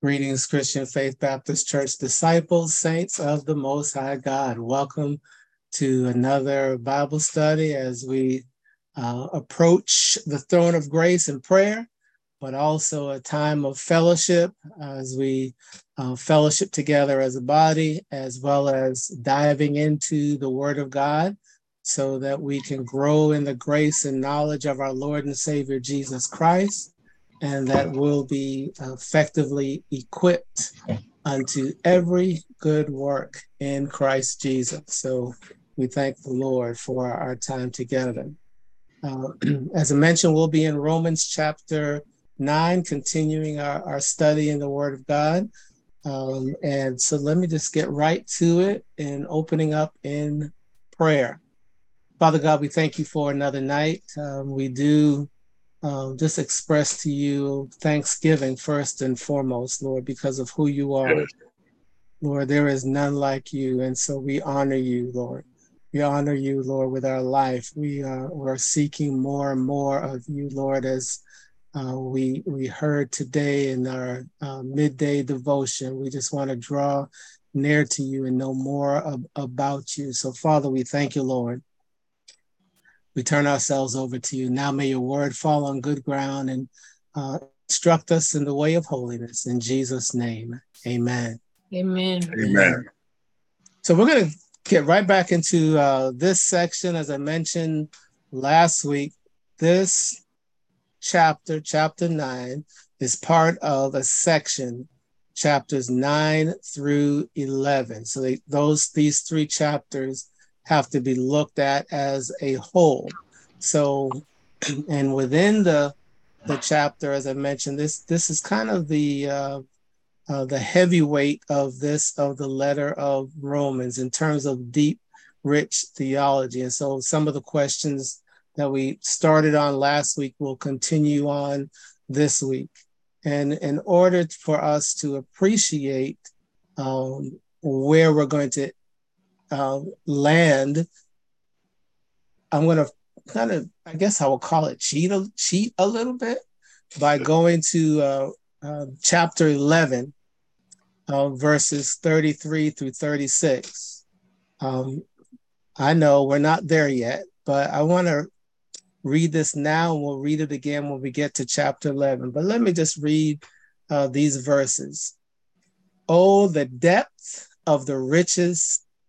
Greetings, Christian Faith Baptist Church disciples, saints of the Most High God. Welcome to another Bible study as we uh, approach the throne of grace in prayer, but also a time of fellowship as we uh, fellowship together as a body, as well as diving into the Word of God so that we can grow in the grace and knowledge of our Lord and Savior Jesus Christ and that will be effectively equipped unto every good work in Christ Jesus. So we thank the Lord for our time together. Uh, as I mentioned, we'll be in Romans chapter 9, continuing our, our study in the Word of God. Um, and so let me just get right to it and opening up in prayer. Father God, we thank you for another night. Um, we do um, just express to you thanksgiving first and foremost, Lord, because of who you are. Lord, there is none like you. And so we honor you, Lord. We honor you, Lord, with our life. We uh, are seeking more and more of you, Lord, as uh, we we heard today in our uh, midday devotion. We just want to draw near to you and know more ab- about you. So, Father, we thank you, Lord, we turn ourselves over to you. Now may your word fall on good ground and uh, instruct us in the way of holiness. In Jesus' name, amen. Amen. Amen. So we're going to get right back into uh, this section. As I mentioned last week, this chapter, chapter nine, is part of a section, chapters nine through 11. So they, those, these three chapters have to be looked at as a whole. So, and within the the chapter, as I mentioned, this this is kind of the uh, uh, the heavyweight of this of the letter of Romans in terms of deep, rich theology. And so, some of the questions that we started on last week will continue on this week. And in order for us to appreciate um, where we're going to uh, land, I'm going to kind of, I guess I will call it cheat a, cheat a little bit by going to uh, uh, chapter 11, uh, verses 33 through 36. Um, I know we're not there yet, but I want to read this now and we'll read it again when we get to chapter 11. But let me just read uh, these verses. Oh, the depth of the riches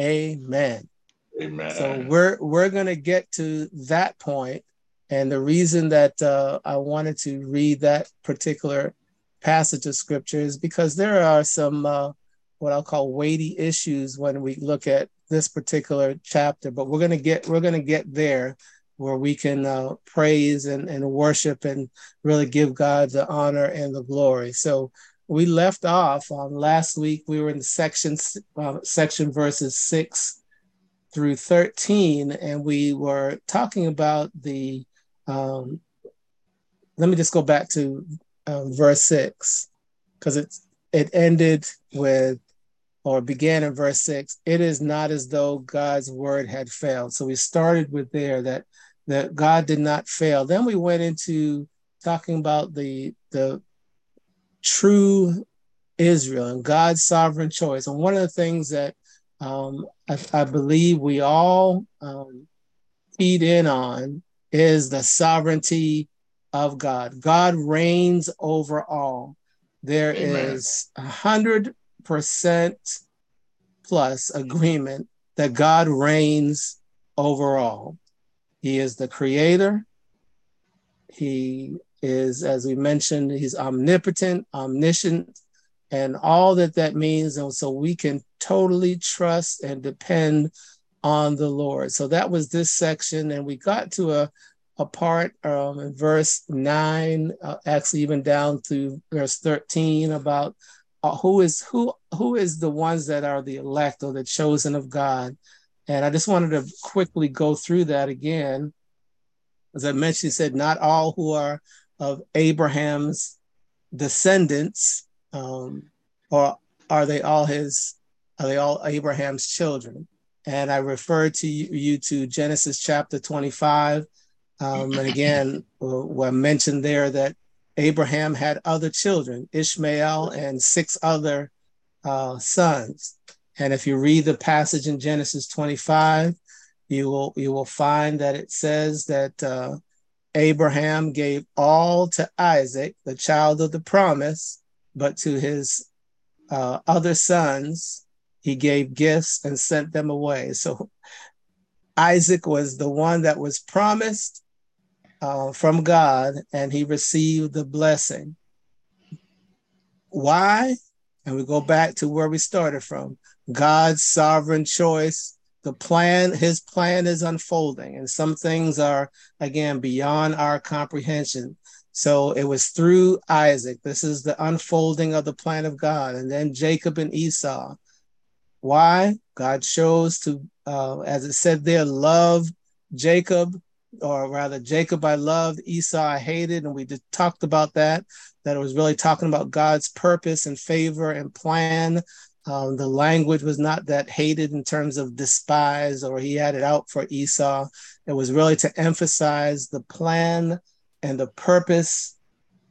Amen. Amen. So we're we're gonna get to that point, and the reason that uh, I wanted to read that particular passage of scripture is because there are some uh, what I'll call weighty issues when we look at this particular chapter. But we're gonna get we're gonna get there where we can uh, praise and, and worship and really give God the honor and the glory. So we left off on last week. We were in section uh, section verses six through thirteen, and we were talking about the. Um, let me just go back to um, verse six because it it ended with or began in verse six. It is not as though God's word had failed. So we started with there that that God did not fail. Then we went into talking about the the true Israel and God's sovereign choice. And one of the things that um, I, I, believe we all um, feed in on is the sovereignty of God. God reigns over all. There Amen. is a hundred percent plus agreement that God reigns over all. He is the creator. He is, as we mentioned, he's omnipotent, omniscient, and all that that means. And so we can totally trust and depend on the Lord. So that was this section. And we got to a, a part um, in verse 9, uh, actually, even down to verse 13 about uh, who is who who is the ones that are the elect or the chosen of God. And I just wanted to quickly go through that again. As I mentioned, he said, not all who are of Abraham's descendants, um, or are they all his, are they all Abraham's children? And I refer to you, to Genesis chapter 25. Um, and again, what mentioned there that Abraham had other children, Ishmael and six other uh, sons. And if you read the passage in Genesis 25, you will you will find that it says that uh, Abraham gave all to Isaac, the child of the promise, but to his uh, other sons he gave gifts and sent them away. So Isaac was the one that was promised uh, from God, and he received the blessing. Why? And we go back to where we started from God's sovereign choice. The plan, his plan is unfolding, and some things are, again, beyond our comprehension. So it was through Isaac. This is the unfolding of the plan of God. And then Jacob and Esau. Why? God chose to, uh, as it said there, love Jacob or rather Jacob I loved, Esau I hated, and we talked about that. That it was really talking about God's purpose and favor and plan. Um, the language was not that hated in terms of despise or he had it out for Esau. It was really to emphasize the plan and the purpose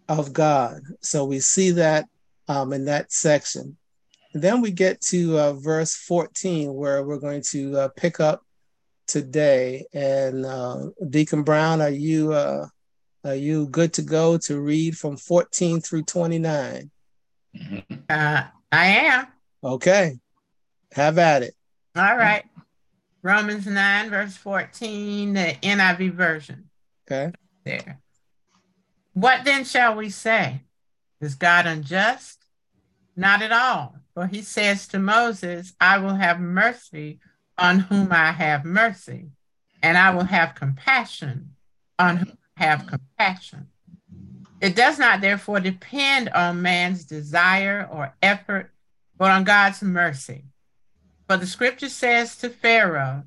of God. So we see that um, in that section. And then we get to uh, verse 14, where we're going to uh, pick up today. And uh, Deacon Brown, are you uh, are you good to go to read from 14 through 29? Uh, I am. Okay. Have at it. All right. Romans 9, verse 14, the NIV version. Okay. There. What then shall we say? Is God unjust? Not at all. For he says to Moses, I will have mercy on whom I have mercy, and I will have compassion on whom I have compassion. It does not therefore depend on man's desire or effort, but on God's mercy. For the scripture says to Pharaoh,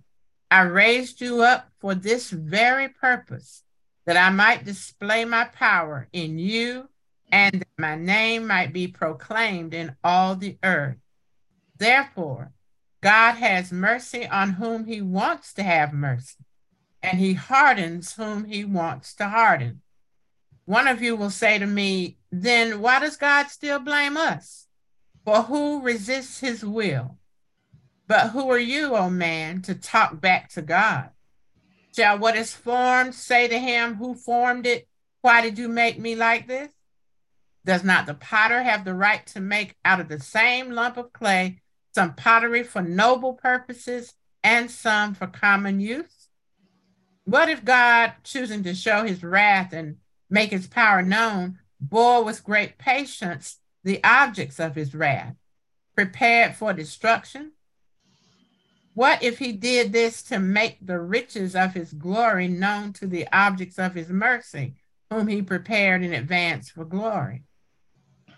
I raised you up for this very purpose, that I might display my power in you and that my name might be proclaimed in all the earth. Therefore, God has mercy on whom he wants to have mercy, and he hardens whom he wants to harden. One of you will say to me, then why does God still blame us? For who resists his will? But who are you, O oh man, to talk back to God? Shall what is formed say to him who formed it, Why did you make me like this? Does not the potter have the right to make out of the same lump of clay some pottery for noble purposes, and some for common use? What if God, choosing to show his wrath and make his power known, bore with great patience the objects of his wrath, prepared for destruction? What if he did this to make the riches of his glory known to the objects of his mercy, whom he prepared in advance for glory?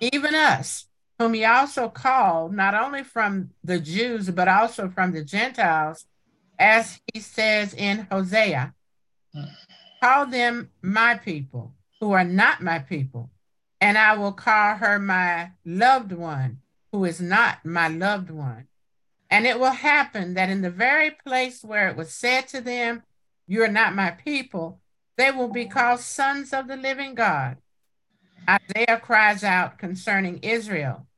Even us, whom he also called not only from the Jews, but also from the Gentiles, as he says in Hosea, call them my people who are not my people, and I will call her my loved one who is not my loved one. And it will happen that in the very place where it was said to them, You are not my people, they will be called sons of the living God. Isaiah cries out concerning Israel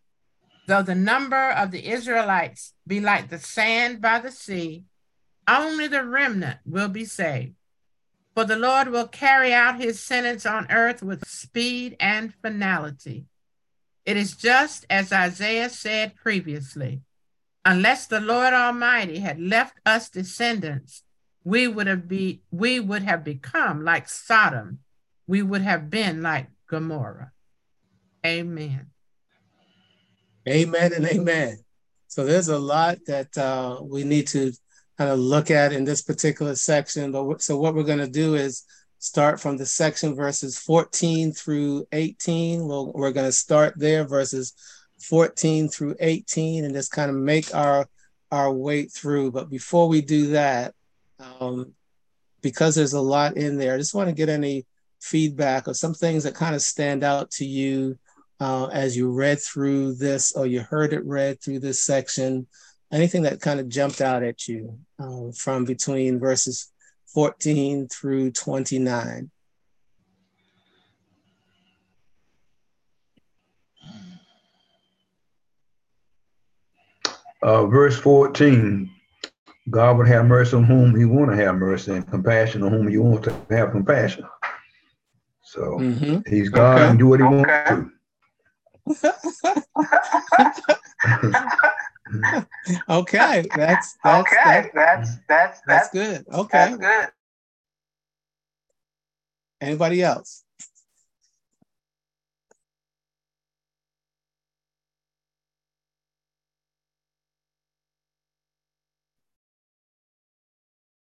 Though the number of the Israelites be like the sand by the sea, only the remnant will be saved. For the Lord will carry out his sentence on earth with speed and finality. It is just as Isaiah said previously unless the Lord Almighty had left us descendants, we would have be we would have become like Sodom. We would have been like Gomorrah. Amen. Amen and amen. So there's a lot that uh, we need to kind of look at in this particular section. But so what we're going to do is start from the section verses 14 through 18. We'll, we're going to start there, verses 14 through 18 and just kind of make our our way through. But before we do that, um, because there's a lot in there, I just want to get any feedback or some things that kind of stand out to you uh, as you read through this or you heard it read through this section. Anything that kind of jumped out at you uh, from between verses 14 through 29. Uh, verse 14 God would have mercy on whom he want to have mercy and compassion on whom he want to have compassion. So mm-hmm. he's God okay. and do what he okay. wants to. okay, that's that's okay. That's, that's that's that's good. Okay, that's good. Anybody else?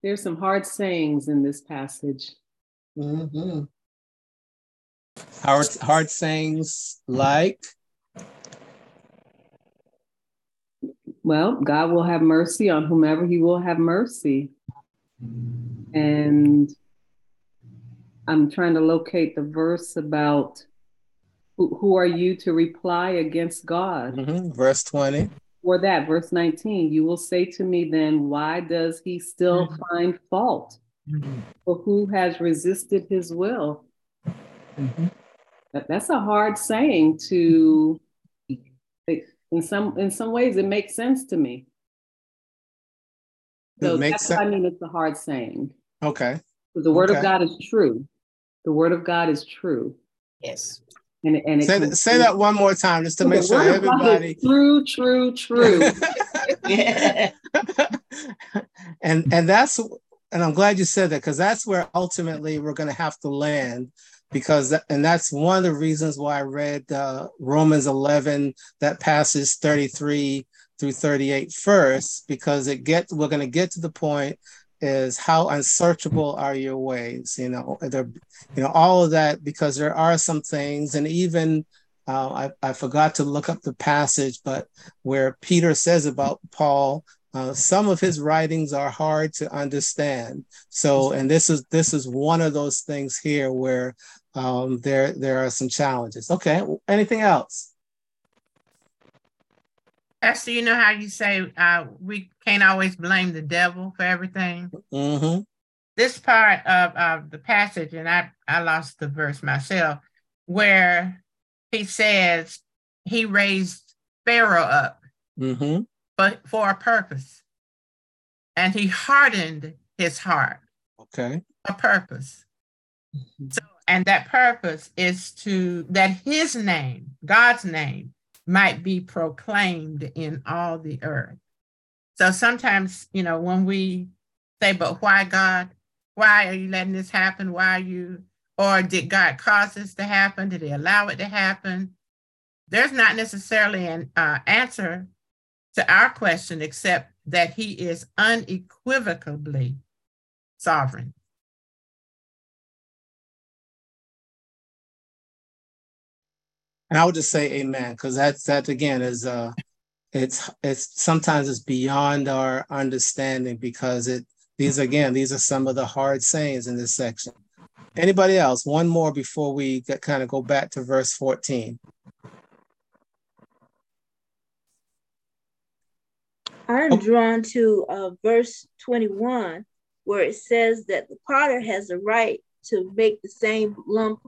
There's some hard sayings in this passage. Mm-hmm. Hard, hard sayings like? Well, God will have mercy on whomever he will have mercy. And I'm trying to locate the verse about who, who are you to reply against God? Mm-hmm. Verse 20 for that, verse 19, you will say to me then, why does he still mm-hmm. find fault? Mm-hmm. For who has resisted his will? Mm-hmm. That, that's a hard saying to in some in some ways it makes sense to me. So that's sense. what I mean it's a hard saying. Okay. The word okay. of God is true. The word of God is true. Yes. And, and say, that, say that one more time just to make sure everybody. True, true, true. and and that's and I'm glad you said that because that's where ultimately we're going to have to land because and that's one of the reasons why I read uh, Romans 11 that passes 33 through 38 first because it gets we're going to get to the point is how unsearchable are your ways you know you know all of that because there are some things and even uh, I, I forgot to look up the passage but where peter says about paul uh, some of his writings are hard to understand. So and this is this is one of those things here where um, there there are some challenges okay anything else Esther, you know how you say uh, we can't always blame the devil for everything? Mm-hmm. This part of, of the passage, and I, I lost the verse myself, where he says he raised Pharaoh up mm-hmm. but for a purpose. And he hardened his heart. Okay. A purpose. Mm-hmm. So, and that purpose is to that his name, God's name, might be proclaimed in all the earth. So sometimes, you know, when we say, but why God? Why are you letting this happen? Why are you, or did God cause this to happen? Did he allow it to happen? There's not necessarily an uh, answer to our question except that he is unequivocally sovereign. And I would just say amen because that's that again is uh it's it's sometimes it's beyond our understanding because it these again these are some of the hard sayings in this section. Anybody else? One more before we get, kind of go back to verse 14. I'm drawn to uh, verse 21, where it says that the potter has a right to make the same lump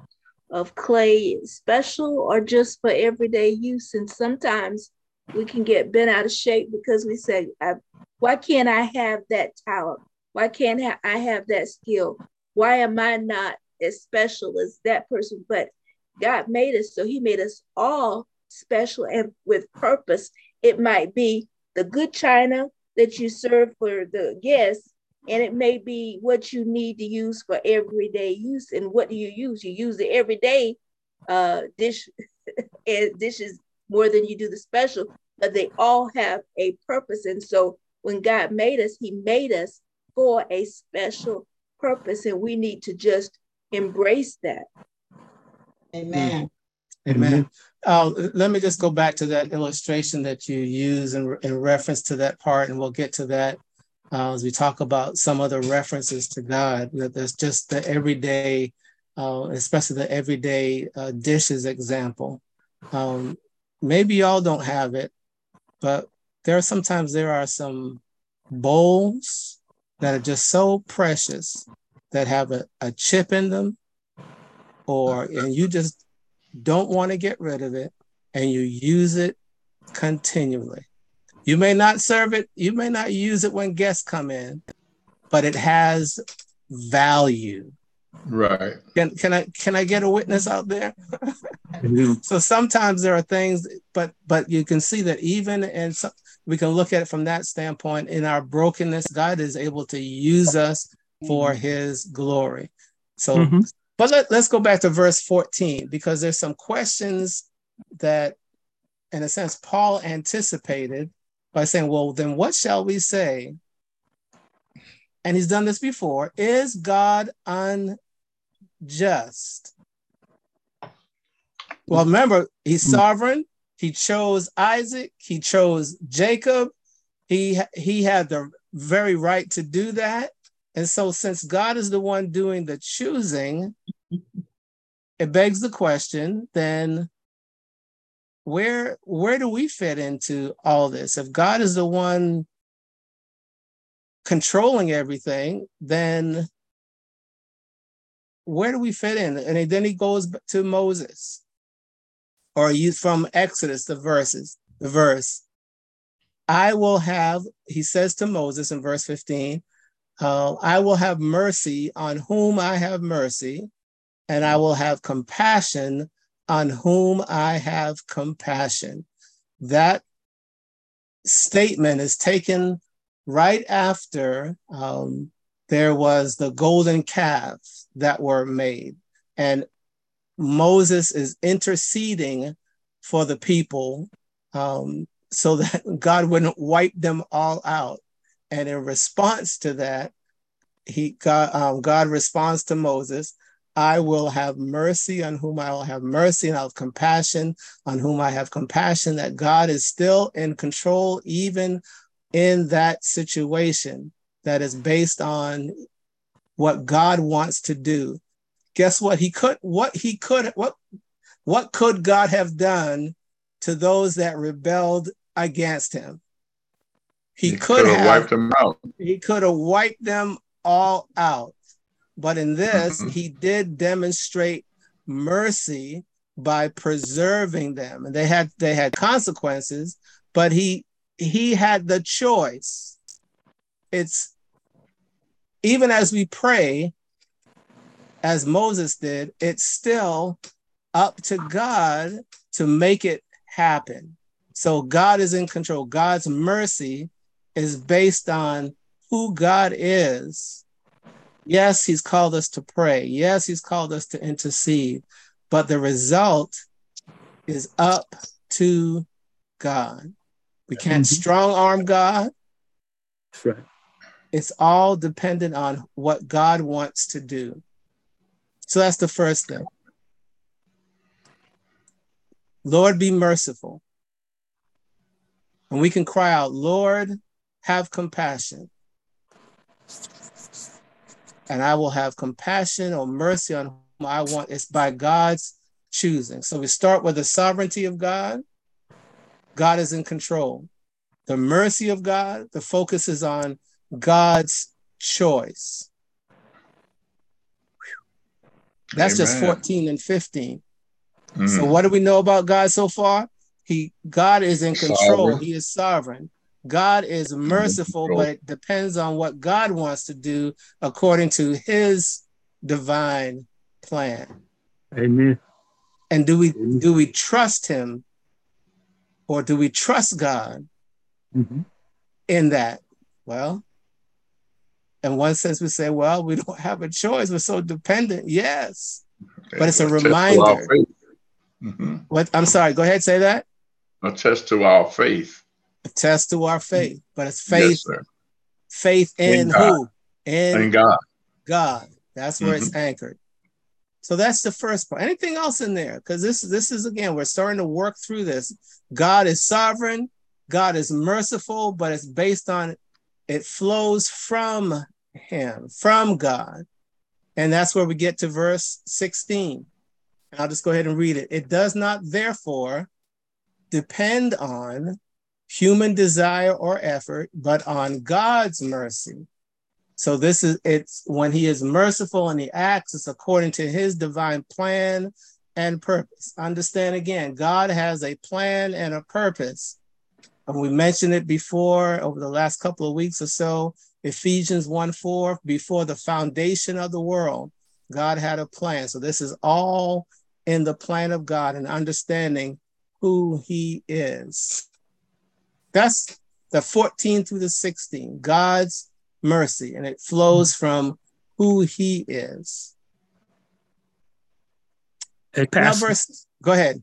of clay special or just for everyday use. And sometimes we can get bent out of shape because we say, why can't I have that talent? Why can't I have that skill? Why am I not as special as that person? But God made us, so He made us all special and with purpose. It might be the good china that you serve for the guests, and it may be what you need to use for everyday use. And what do you use? You use the everyday uh, dish and dishes more than you do the special, but they all have a purpose. And so when God made us, He made us for a special purpose, and we need to just embrace that. Amen. Amen. Uh, let me just go back to that illustration that you use in, in reference to that part, and we'll get to that uh, as we talk about some other references to God. That there's just the everyday, uh, especially the everyday uh, dishes example. Um, maybe y'all don't have it, but there are sometimes there are some bowls that are just so precious that have a, a chip in them, or and you just don't want to get rid of it and you use it continually. You may not serve it, you may not use it when guests come in, but it has value. Right. Can can I can I get a witness out there? so sometimes there are things, but but you can see that even and some, we can look at it from that standpoint. In our brokenness, God is able to use us for His glory. So mm-hmm. But let, let's go back to verse 14 because there's some questions that, in a sense, Paul anticipated by saying, Well, then what shall we say? And he's done this before. Is God unjust? Well, remember, he's hmm. sovereign. He chose Isaac, he chose Jacob. He, he had the very right to do that. And so, since God is the one doing the choosing, it begs the question then where where do we fit into all this? If God is the one controlling everything, then where do we fit in? And then he goes to Moses, or you from Exodus, the verses, the verse. I will have, he says to Moses in verse 15, uh, I will have mercy on whom I have mercy, and I will have compassion on whom I have compassion. That statement is taken right after um, there was the golden calves that were made. And Moses is interceding for the people um, so that God wouldn't wipe them all out. And in response to that, he God, um, God responds to Moses, I will have mercy on whom I will have mercy, and I'll have compassion on whom I have compassion. That God is still in control, even in that situation that is based on what God wants to do. Guess what? He could what he could what what could God have done to those that rebelled against him? He, he could have wiped them out. He could have wiped them all out. But in this, mm-hmm. he did demonstrate mercy by preserving them. And they had they had consequences, but he he had the choice. It's even as we pray, as Moses did, it's still up to God to make it happen. So God is in control. God's mercy is based on who God is. Yes, He's called us to pray. Yes, He's called us to intercede. But the result is up to God. We can't mm-hmm. strong arm God. That's right. It's all dependent on what God wants to do. So that's the first thing. Lord, be merciful. And we can cry out, Lord, have compassion. And I will have compassion or mercy on whom I want. It's by God's choosing. So we start with the sovereignty of God. God is in control. The mercy of God, the focus is on God's choice. That's Amen. just 14 and 15. Mm. So what do we know about God so far? He God is in control. Sovereign. He is sovereign. God is merciful, but it depends on what God wants to do according to his divine plan. Amen. And do we Amen. do we trust him or do we trust God mm-hmm. in that? Well, in one sense, we say, well, we don't have a choice. We're so dependent. Yes. But it's a reminder. Mm-hmm. What I'm sorry, go ahead, say that. A test to our faith attest to our faith, but it's faith, yes, faith in, in who? In, in, God. God. That's where mm-hmm. it's anchored. So that's the first part. Anything else in there? Because this this is again, we're starting to work through this. God is sovereign, God is merciful, but it's based on it flows from him, from God. And that's where we get to verse 16. And I'll just go ahead and read it. It does not therefore depend on human desire or effort, but on God's mercy. So this is it's when he is merciful and he acts, it's according to his divine plan and purpose. Understand again, God has a plan and a purpose. And we mentioned it before over the last couple of weeks or so. Ephesians 1 4, before the foundation of the world, God had a plan. So this is all in the plan of God and understanding who he is. That's the 14 through the 16, God's mercy, and it flows mm-hmm. from who he is. Hey, Pastor, verse, go ahead.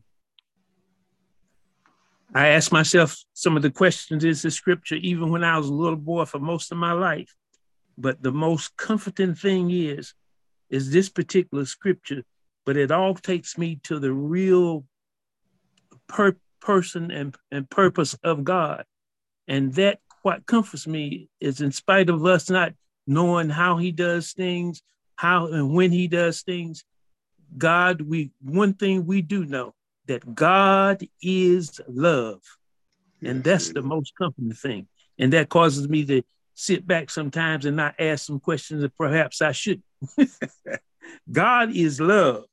I asked myself some of the questions in the scripture, even when I was a little boy for most of my life. But the most comforting thing is, is this particular scripture, but it all takes me to the real per- person and, and purpose of God. And that what comforts me is in spite of us not knowing how he does things, how and when he does things, God, we one thing we do know that God is love. And that's the most comforting thing. And that causes me to sit back sometimes and not ask some questions that perhaps I should. God is love.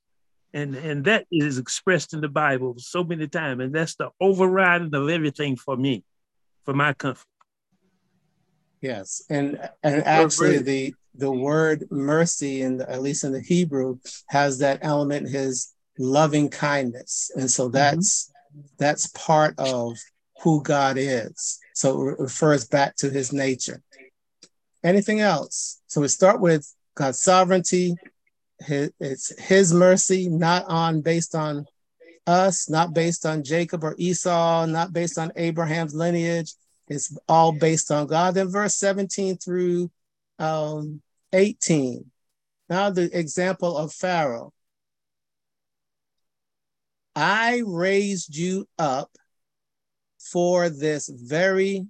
And, and that is expressed in the Bible so many times. And that's the overriding of everything for me, for my comfort. Yes, and and actually the the word mercy, and at least in the Hebrew, has that element his loving kindness, and so mm-hmm. that's mm-hmm. that's part of who God is. So it refers back to his nature. Anything else? So we start with God's sovereignty. His, it's his mercy, not on based on us, not based on Jacob or Esau, not based on Abraham's lineage, it's all based on God. Then verse 17 through um, 18. Now the example of Pharaoh. I raised you up for this very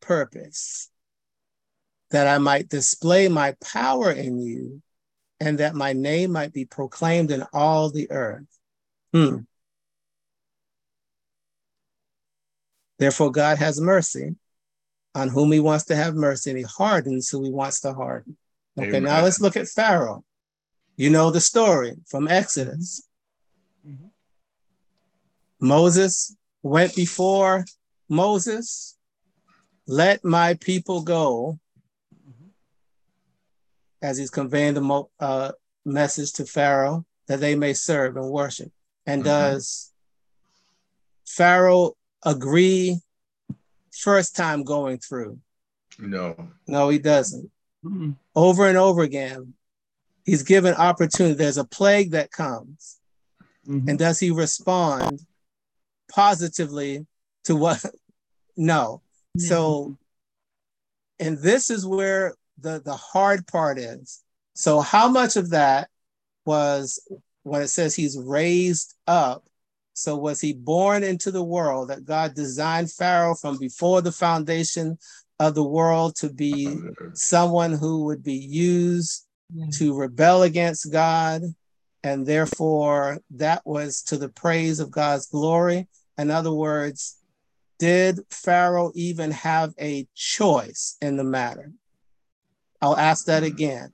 purpose, that I might display my power in you, and that my name might be proclaimed in all the earth. Hmm. Therefore, God has mercy on whom he wants to have mercy, and he hardens who he wants to harden. Okay, Amen. now let's look at Pharaoh. You know the story from Exodus. Mm-hmm. Moses went before Moses, let my people go. As he's conveying the mo- uh, message to Pharaoh that they may serve and worship. And mm-hmm. does Pharaoh agree first time going through? No. No, he doesn't. Mm-hmm. Over and over again, he's given opportunity. There's a plague that comes. Mm-hmm. And does he respond positively to what? no. So, and this is where the, the hard part is. So, how much of that was when it says he's raised up so was he born into the world that God designed Pharaoh from before the foundation of the world to be someone who would be used to rebel against God? And therefore, that was to the praise of God's glory. In other words, did Pharaoh even have a choice in the matter? I'll ask that again.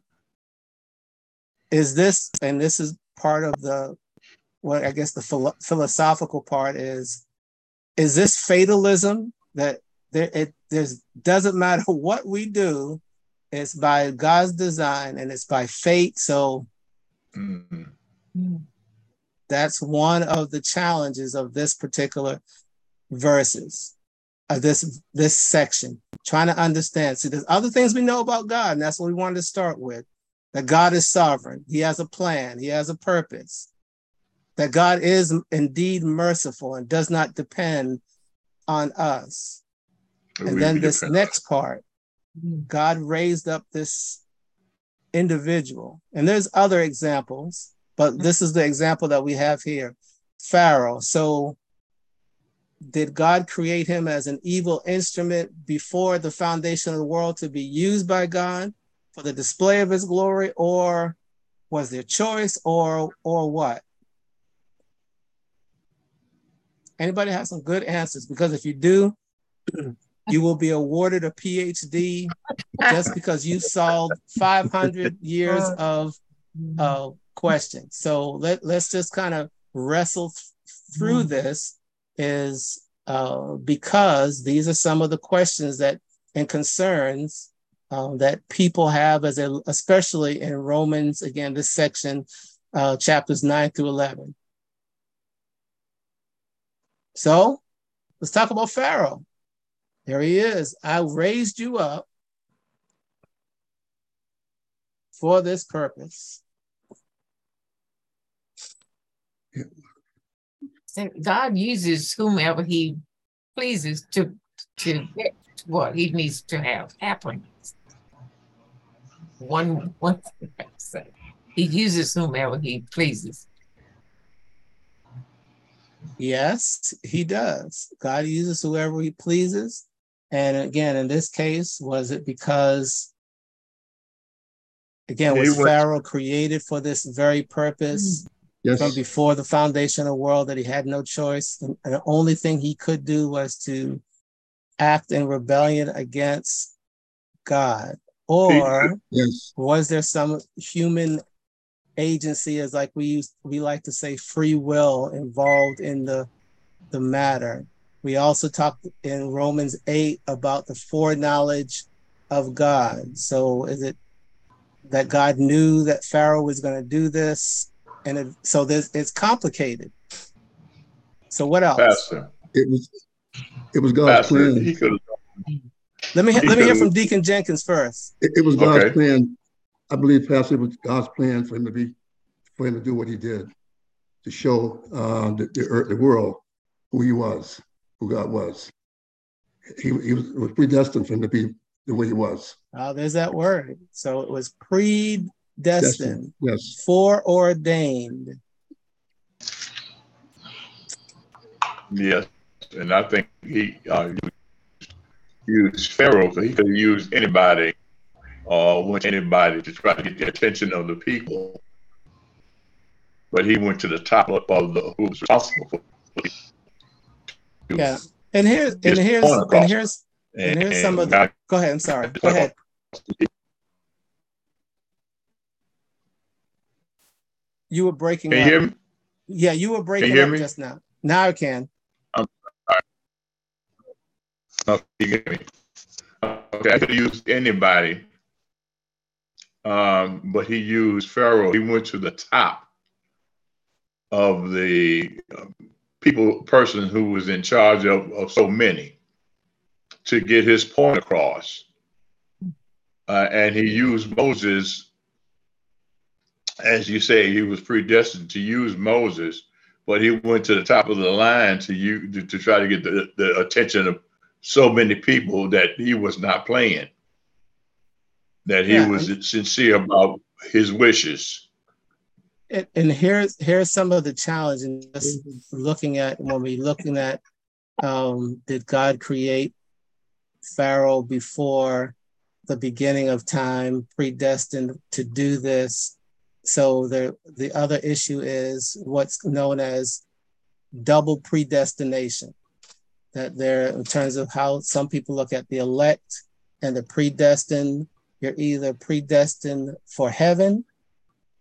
Is this, and this is part of the what I guess the philo- philosophical part is is this fatalism that there it there's doesn't matter what we do, it's by God's design and it's by fate. So mm-hmm. that's one of the challenges of this particular verses, of this this section. Trying to understand. See, there's other things we know about God, and that's what we wanted to start with. That God is sovereign. He has a plan. He has a purpose that God is indeed merciful and does not depend on us. And then this next part, God raised up this individual. And there's other examples, but this is the example that we have here Pharaoh. So, did God create him as an evil instrument before the foundation of the world to be used by God for the display of his glory, or was there choice, or or what? Anybody have some good answers? Because if you do, you will be awarded a PhD just because you solved 500 years of uh, questions. So let, let's just kind of wrestle th- through this is uh, because these are some of the questions that and concerns um, that people have as a, especially in Romans, again, this section, uh, chapters 9 through 11. So let's talk about Pharaoh. There he is. I raised you up for this purpose. God uses whomever he pleases to to get what he needs to have happen. One one thing I say, he uses whomever he pleases. Yes, he does. God uses whoever he pleases. And again, in this case, was it because, again, was Pharaoh created for this very purpose mm. Yes. from before the foundation of the world that he had no choice? And, the only thing he could do was to act in rebellion against God? Or yes. was there some human agency as like we use we like to say free will involved in the the matter we also talked in romans 8 about the foreknowledge of god so is it that god knew that pharaoh was going to do this and it, so this it's complicated so what else Pastor. it was it was god's Pastor, plan he could let me let me hear from deacon jenkins first it, it was god's okay. plan I believe Pastor, it was God's plan for him to be, for him to do what he did, to show uh, the, the, earth, the world who he was, who God was. He, he was, was predestined for him to be the way he was. Oh, there's that word. So it was predestined, Destined, yes, foreordained. Yes, and I think he uh, used Pharaoh. He could have used anybody or went to anybody to try to get the attention of the people. But he went to the top of the who was responsible for it. Yeah. And here's and here's and here's and here's some of the go ahead, I'm sorry. Go ahead. You were breaking can up. Hear me? Yeah, you were breaking you up me? just now. Now I can. I'm sorry. Okay, you? Okay, I could use anybody um, but he used Pharaoh. He went to the top of the uh, people, person who was in charge of, of so many to get his point across. Uh, and he used Moses, as you say, he was predestined to use Moses, but he went to the top of the line to you to, to try to get the, the attention of so many people that he was not playing that he yeah. was sincere about his wishes. And, and here's here's some of the challenge challenges looking at when we're looking at um, did God create Pharaoh before the beginning of time, predestined to do this? So the the other issue is what's known as double predestination. That there, in terms of how some people look at the elect and the predestined, you're either predestined for heaven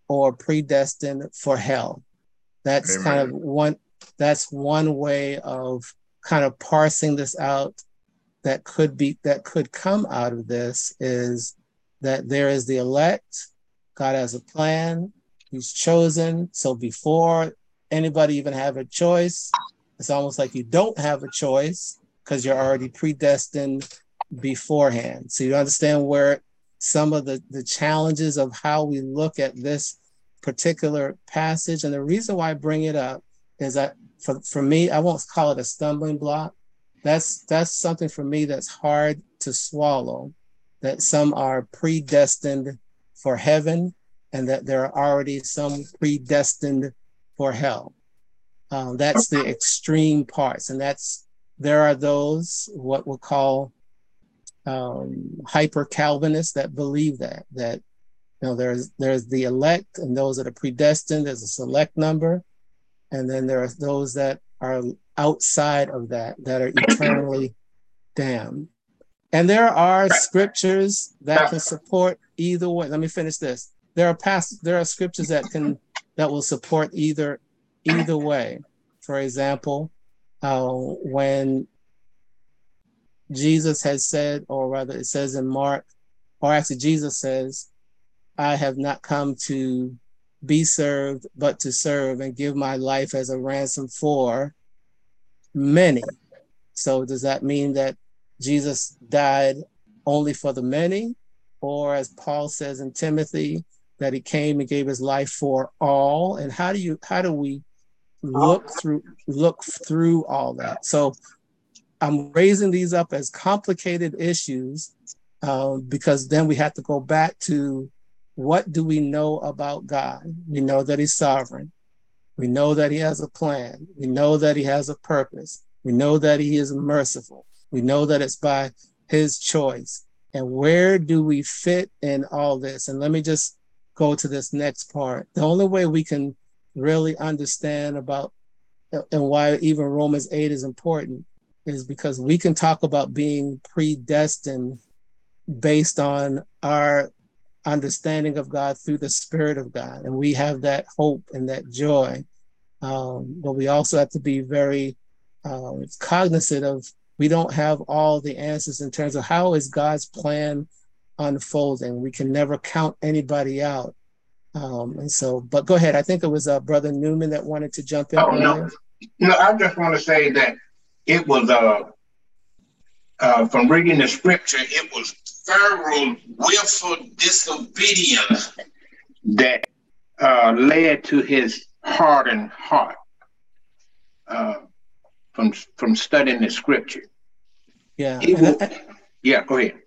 or predestined for hell. That's Amen. kind of one that's one way of kind of parsing this out that could be that could come out of this is that there is the elect, God has a plan, he's chosen. So before anybody even have a choice, it's almost like you don't have a choice because you're already predestined beforehand. So you understand where some of the, the challenges of how we look at this particular passage. And the reason why I bring it up is that for, for me, I won't call it a stumbling block. That's that's something for me that's hard to swallow. That some are predestined for heaven and that there are already some predestined for hell. Um, that's the extreme parts, and that's there are those what we'll call um, hyper Calvinists that believe that that you know there's there's the elect and those that are predestined. There's a select number, and then there are those that are outside of that that are eternally damned. And there are scriptures that can support either way. Let me finish this. There are past there are scriptures that can that will support either either way. For example, uh, when Jesus has said, or rather it says in Mark, or actually Jesus says, I have not come to be served, but to serve and give my life as a ransom for many. So does that mean that Jesus died only for the many? Or as Paul says in Timothy, that he came and gave his life for all? And how do you how do we look through look through all that? So I'm raising these up as complicated issues um, because then we have to go back to what do we know about God? We know that He's sovereign. We know that He has a plan. We know that He has a purpose. We know that He is merciful. We know that it's by His choice. And where do we fit in all this? And let me just go to this next part. The only way we can really understand about and why even Romans 8 is important is because we can talk about being predestined based on our understanding of God through the Spirit of God. And we have that hope and that joy. Um, but we also have to be very uh, cognizant of we don't have all the answers in terms of how is God's plan unfolding. We can never count anybody out. Um, and so, but go ahead. I think it was uh, Brother Newman that wanted to jump in. Oh, no. no, I just want to say that it was uh, uh, from reading the scripture, it was Pharaoh's willful disobedience that uh, led to his hardened heart uh, from from studying the scripture. Yeah. Was, yeah, go ahead.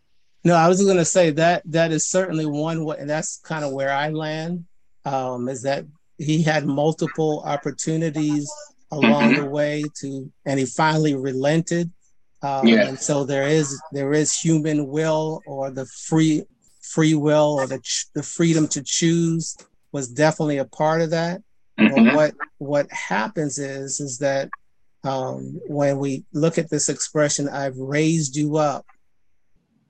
No, I was going to say that that is certainly one way, and that's kind of where I land. Um, is that he had multiple opportunities along mm-hmm. the way to, and he finally relented um, yeah. And so there is there is human will or the free free will or the the freedom to choose was definitely a part of that. Mm-hmm. But what what happens is is that um, when we look at this expression, "I've raised you up,"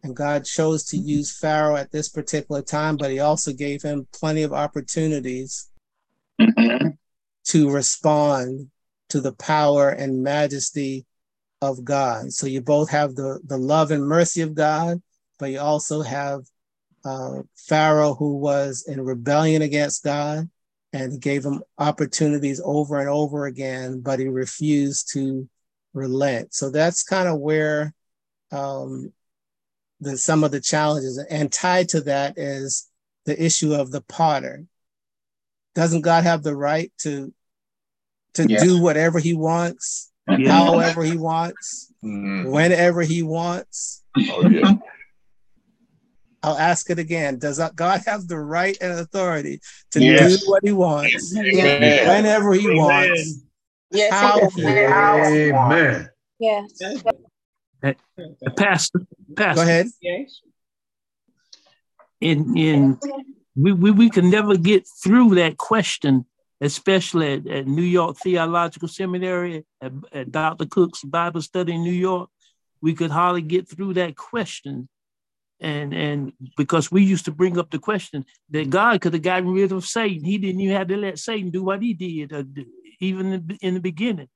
and God chose to use Pharaoh at this particular time, but He also gave him plenty of opportunities mm-hmm. to respond to the power and majesty of God. So you both have the, the love and mercy of God, but you also have uh, Pharaoh who was in rebellion against God and gave him opportunities over and over again, but he refused to relent. So that's kind of where um, the, some of the challenges and tied to that is the issue of the potter. Doesn't God have the right to to yes. do whatever he wants? yeah. however he wants, mm-hmm. whenever he wants. Oh, yeah. I'll ask it again. Does God have the right and authority to yes. do what he wants, yes. whenever he Amen. wants? Yes. How he Amen. Yes. Hey, Pastor, Pastor. Go ahead. In in we, we we can never get through that question especially at, at New York Theological Seminary, at, at Dr. Cook's Bible study in New York, we could hardly get through that question. And and because we used to bring up the question that God could have gotten rid of Satan, He didn't even have to let Satan do what He did, uh, even in the beginning.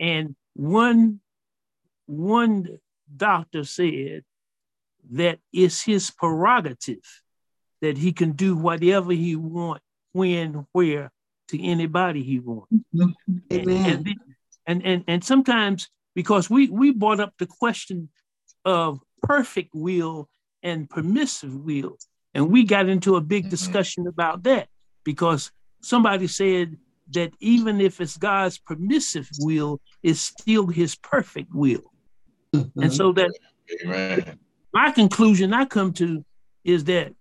And one one doctor said that it's his prerogative that he can do whatever he want, when, where, to anybody he wants. And, and, and, and sometimes because we, we brought up the question of perfect will and permissive will, and we got into a big mm-hmm. discussion about that because somebody said that even if it's God's permissive will, it's still his perfect will. Mm-hmm. And so that Amen. my conclusion I come to is that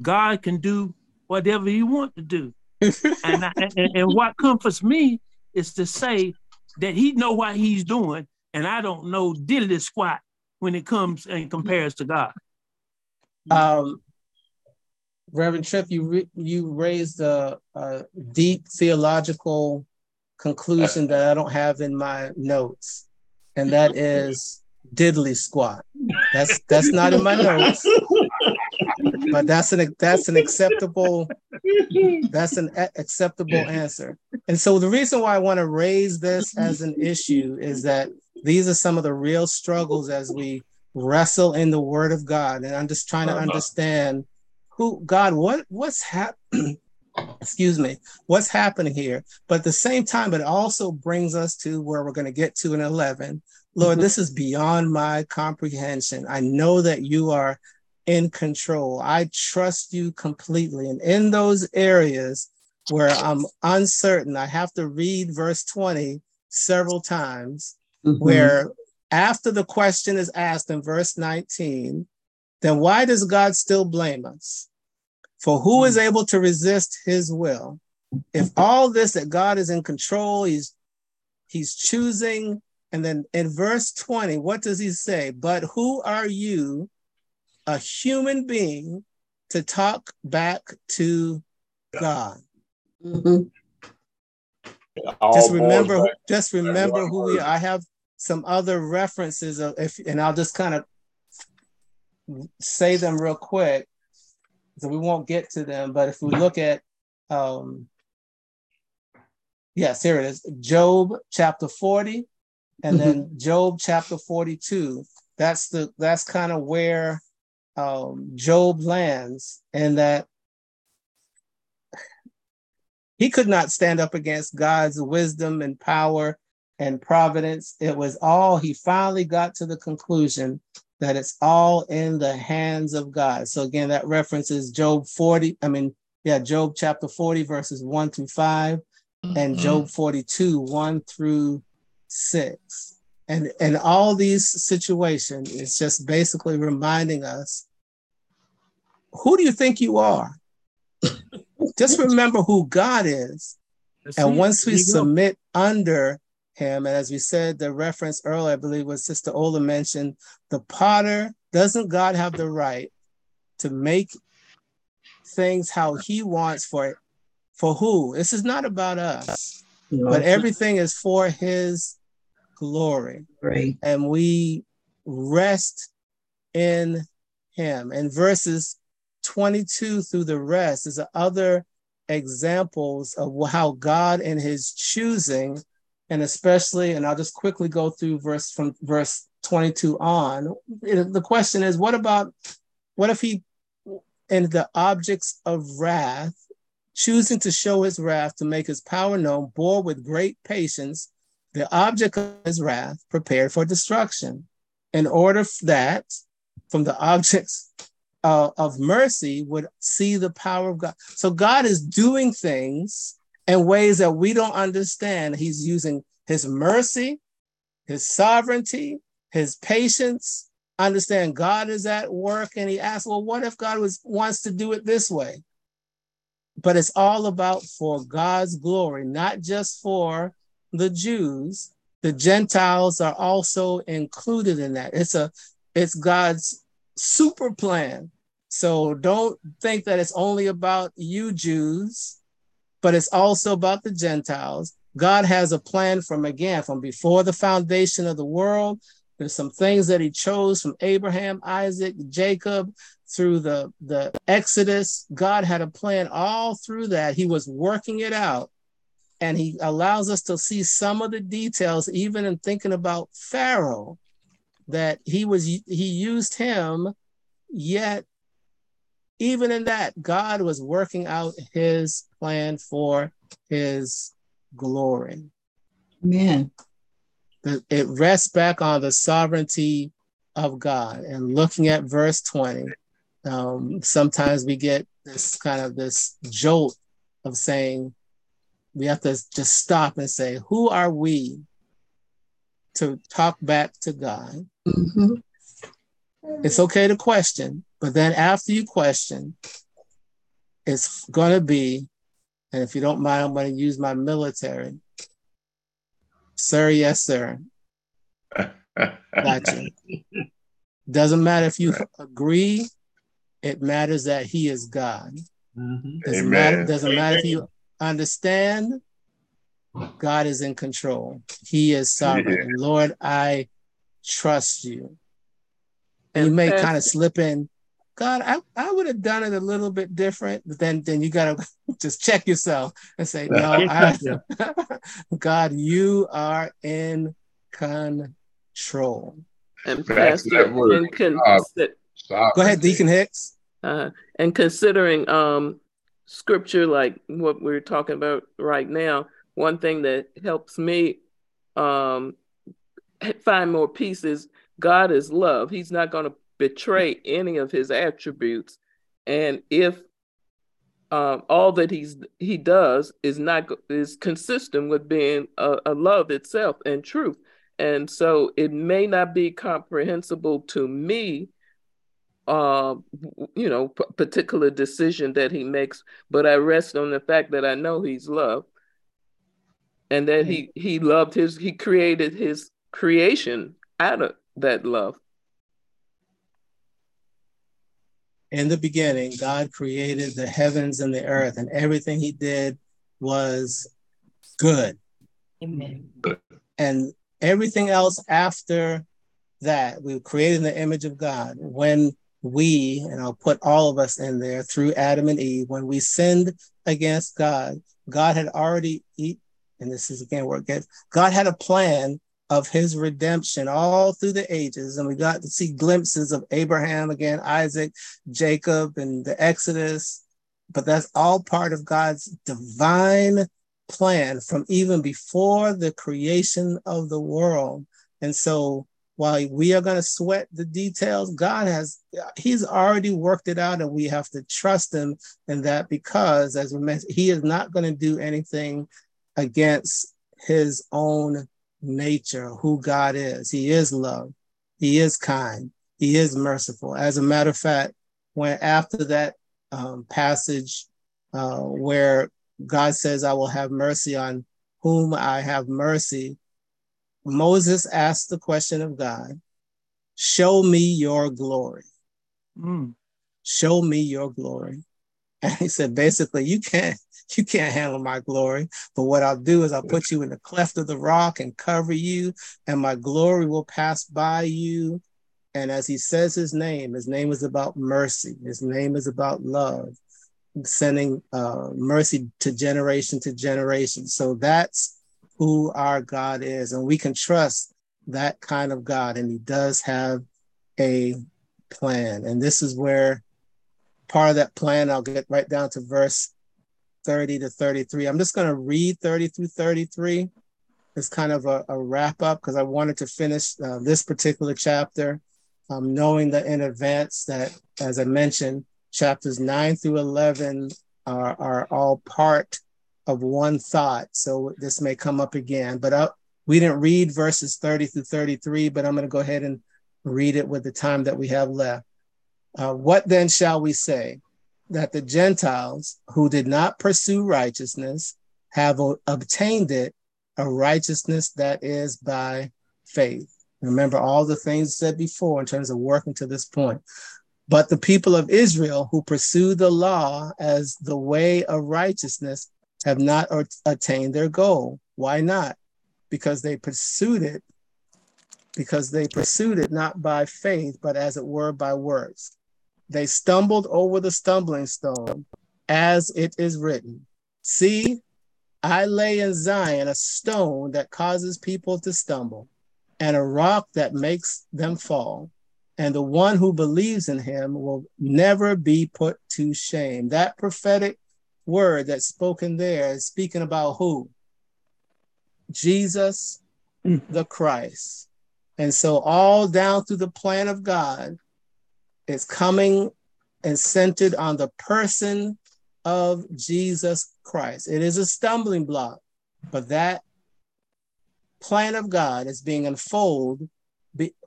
God can do whatever he want to do. and, I, and, and what comforts me is to say that he know what he's doing, and I don't know diddly squat when it comes and compares to God. Um, Reverend Tripp, you re- you raised a, a, deep theological conclusion that I don't have in my notes, and that is diddly squat. That's that's not in my notes, but that's an that's an acceptable that's an acceptable answer. And so the reason why I want to raise this as an issue is that these are some of the real struggles as we wrestle in the Word of God, and I'm just trying to understand who God what what's happening. excuse me, what's happening here? But at the same time, it also brings us to where we're going to get to in 11, Lord, mm-hmm. this is beyond my comprehension. I know that you are in control. I trust you completely. And in those areas where I'm uncertain, I have to read verse 20 several times, mm-hmm. where after the question is asked in verse 19, then why does God still blame us? For who is mm. able to resist his will? If all this that God is in control, he's he's choosing and then in verse 20, what does he say? But who are you, a human being, to talk back to God? Mm-hmm. Just remember, just remember who we are. I have some other references of if and I'll just kind of say them real quick. So we won't get to them, but if we look at um yes, here it is. Job chapter 40, and mm-hmm. then Job chapter 42. That's the that's kind of where um, Job lands, and that he could not stand up against God's wisdom and power and providence. It was all he finally got to the conclusion that it's all in the hands of God. So again, that references Job 40. I mean, yeah, Job chapter 40, verses 1 through 5, mm-hmm. and Job 42, 1 through six. And and all these situations is just basically reminding us who do you think you are? just remember who God is. and once we submit under him, and as we said, the reference earlier, I believe was Sister Ola mentioned, the potter, doesn't God have the right to make things how he wants for it? For who? This is not about us, but everything is for his glory. Right. And we rest in him. And verses 22 through the rest is other examples of how God in his choosing, and especially, and I'll just quickly go through verse from verse 22 on. The question is, what about what if he in the objects of wrath, choosing to show his wrath to make his power known, bore with great patience the object of his wrath prepared for destruction, in order that from the objects uh, of mercy would see the power of God. So God is doing things in ways that we don't understand. He's using his mercy, his sovereignty, his patience. Understand God is at work, and he asks, "Well, what if God was wants to do it this way?" But it's all about for God's glory, not just for the Jews, the Gentiles are also included in that. It's a it's God's super plan. So don't think that it's only about you Jews, but it's also about the Gentiles. God has a plan from again from before the foundation of the world. There's some things that he chose from Abraham, Isaac, Jacob through the the Exodus. God had a plan all through that. He was working it out and he allows us to see some of the details even in thinking about pharaoh that he was he used him yet even in that god was working out his plan for his glory man it rests back on the sovereignty of god and looking at verse 20 um, sometimes we get this kind of this jolt of saying we have to just stop and say, who are we to talk back to God? Mm-hmm. It's okay to question, but then after you question, it's going to be, and if you don't mind, I'm going to use my military. Sir, yes, sir. Gotcha. Doesn't matter if you agree, it matters that He is God. Mm-hmm. Doesn't, matter, doesn't matter if you understand, God is in control. He is sovereign. Yeah. Lord, I trust you. And you may kind of slip in, God, I, I would have done it a little bit different, but then, then you got to just check yourself and say, no, I, God, you are in control. And Pastor, and con- go ahead, Deacon Hicks. Uh, and considering um, scripture like what we're talking about right now, one thing that helps me um, find more peace is God is love. He's not going to betray any of his attributes. And if um, all that he's he does is not is consistent with being a, a love itself and truth, and so it may not be comprehensible to me uh, you know, p- particular decision that he makes, but I rest on the fact that I know he's loved and that he he loved his he created his creation out of that love. In the beginning, God created the heavens and the earth, and everything he did was good. Amen. And everything else after that, we were created in the image of God. When we, and I'll put all of us in there through Adam and Eve, when we sinned against God, God had already, eat, and this is again where it gets, God had a plan of his redemption all through the ages. And we got to see glimpses of Abraham again, Isaac, Jacob, and the Exodus. But that's all part of God's divine plan from even before the creation of the world. And so while we are going to sweat the details, God has, He's already worked it out, and we have to trust Him in that because, as we mentioned, He is not going to do anything against His own nature, who God is. He is love, He is kind, He is merciful. As a matter of fact, when after that um, passage uh, where God says, I will have mercy on whom I have mercy, Moses asked the question of God, Show me your glory. Mm. Show me your glory. And he said, basically, you can't you can't handle my glory. But what I'll do is I'll put you in the cleft of the rock and cover you, and my glory will pass by you. And as he says his name, his name is about mercy. His name is about love, sending uh, mercy to generation to generation. So that's who our God is. And we can trust that kind of God. And He does have a plan. And this is where part of that plan, I'll get right down to verse 30 to 33. I'm just going to read 30 through 33 as kind of a, a wrap up because I wanted to finish uh, this particular chapter, um, knowing that in advance that, as I mentioned, chapters 9 through 11 are, are all part of one thought. So this may come up again, but I, we didn't read verses 30 through 33, but I'm going to go ahead and read it with the time that we have left. Uh, what then shall we say? That the Gentiles who did not pursue righteousness have o- obtained it, a righteousness that is by faith. Remember all the things said before in terms of working to this point. But the people of Israel who pursue the law as the way of righteousness have not attained their goal. Why not? Because they pursued it, because they pursued it not by faith, but as it were by works. They stumbled over the stumbling stone, as it is written See, I lay in Zion a stone that causes people to stumble, and a rock that makes them fall. And the one who believes in him will never be put to shame. That prophetic word that's spoken there is speaking about who? Jesus mm. the Christ. And so, all down through the plan of God, it's coming and centered on the person of Jesus Christ. It is a stumbling block, but that plan of God is being unfolded,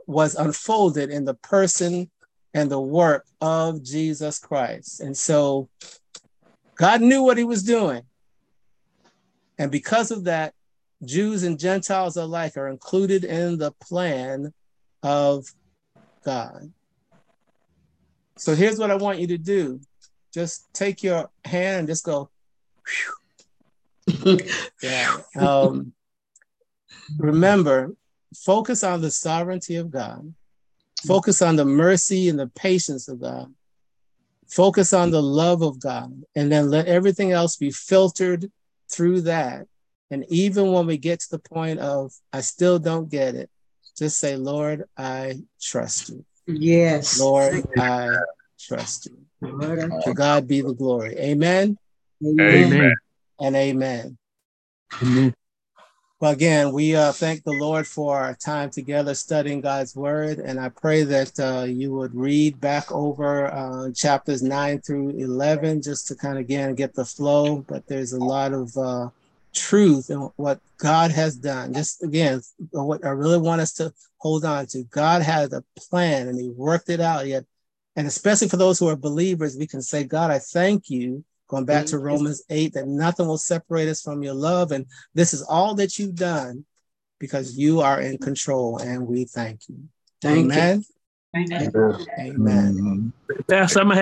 was unfolded in the person and the work of Jesus Christ. And so God knew what he was doing. And because of that, Jews and Gentiles alike are included in the plan of God. So here's what I want you to do. Just take your hand and just go, yeah. Um, remember, focus on the sovereignty of God. Focus on the mercy and the patience of God. Focus on the love of God. And then let everything else be filtered through that. And even when we get to the point of, I still don't get it, just say, Lord, I trust you. Yes. Lord, I trust you. Lord, to God be the glory. Amen. Amen. amen. And amen. amen. Well, again, we uh, thank the Lord for our time together studying God's word. And I pray that uh, you would read back over uh, chapters 9 through 11 just to kind of, again, get the flow. But there's a lot of uh, truth in what God has done. Just again, what I really want us to hold on to God had a plan and He worked it out. Yet, and especially for those who are believers, we can say, God, I thank you Going back to mm-hmm. Romans 8, that nothing will separate us from your love. And this is all that you've done because you are in control, and we thank you. Thank Amen. you. Amen. Amen. Pastor, I'm